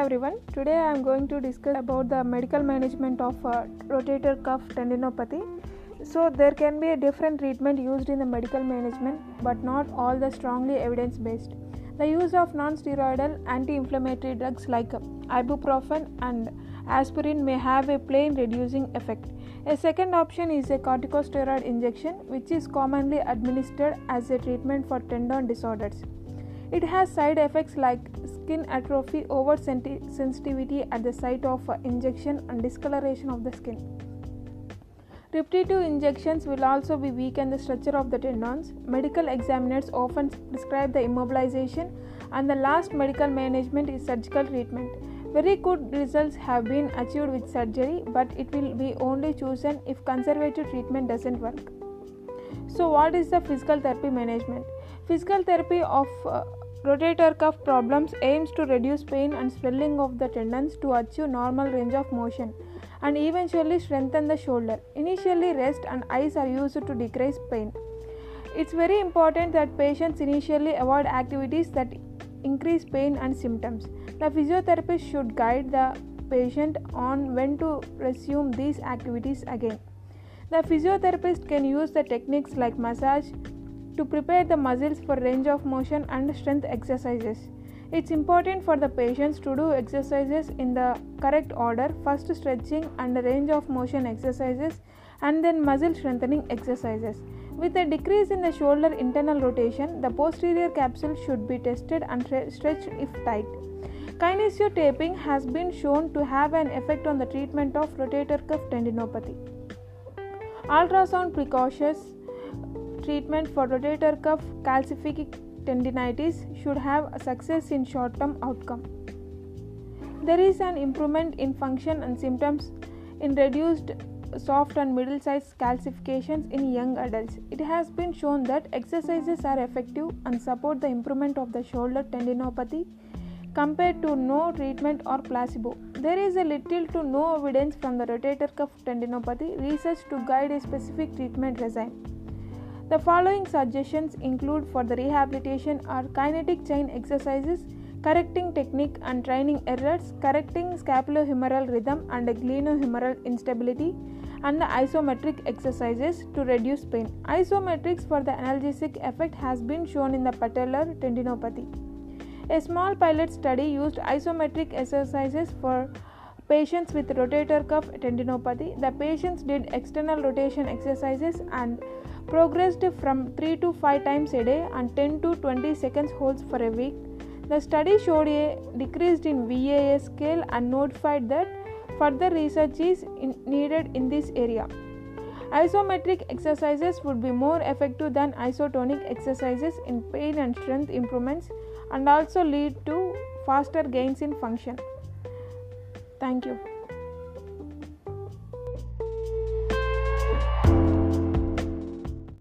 everyone. Today I am going to discuss about the medical management of uh, rotator cuff tendinopathy. So there can be a different treatment used in the medical management, but not all the strongly evidence based. The use of non-steroidal anti-inflammatory drugs like ibuprofen and aspirin may have a pain reducing effect. A second option is a corticosteroid injection, which is commonly administered as a treatment for tendon disorders. It has side effects like skin atrophy, over sensitivity at the site of injection, and discoloration of the skin. Repetitive injections will also be weaken the structure of the tendons. Medical examiners often prescribe the immobilization, and the last medical management is surgical treatment. Very good results have been achieved with surgery, but it will be only chosen if conservative treatment doesn't work. So, what is the physical therapy management? Physical therapy of uh, rotator cuff problems aims to reduce pain and swelling of the tendons to achieve normal range of motion and eventually strengthen the shoulder. Initially, rest and ice are used to decrease pain. It's very important that patients initially avoid activities that increase pain and symptoms. The physiotherapist should guide the patient on when to resume these activities again. The physiotherapist can use the techniques like massage to prepare the muscles for range of motion and strength exercises. It's important for the patients to do exercises in the correct order first stretching and range of motion exercises and then muscle strengthening exercises. With a decrease in the shoulder internal rotation, the posterior capsule should be tested and stretched if tight. Kinesiotaping has been shown to have an effect on the treatment of rotator cuff tendinopathy. Ultrasound precautions treatment for rotator cuff calcific tendinitis should have success in short term outcome. There is an improvement in function and symptoms in reduced soft and middle sized calcifications in young adults. It has been shown that exercises are effective and support the improvement of the shoulder tendinopathy compared to no treatment or placebo. There is a little to no evidence from the rotator cuff tendinopathy research to guide a specific treatment regime. The following suggestions include for the rehabilitation are kinetic chain exercises, correcting technique and training errors, correcting scapulohumeral rhythm and glenohumeral instability, and the isometric exercises to reduce pain. Isometrics for the analgesic effect has been shown in the patellar tendinopathy. A small pilot study used isometric exercises for patients with rotator cuff tendinopathy. The patients did external rotation exercises and progressed from 3 to 5 times a day and 10 to 20 seconds holds for a week. The study showed a decrease in VAS scale and notified that further research is in needed in this area. Isometric exercises would be more effective than isotonic exercises in pain and strength improvements and also lead to faster gains in function. Thank you.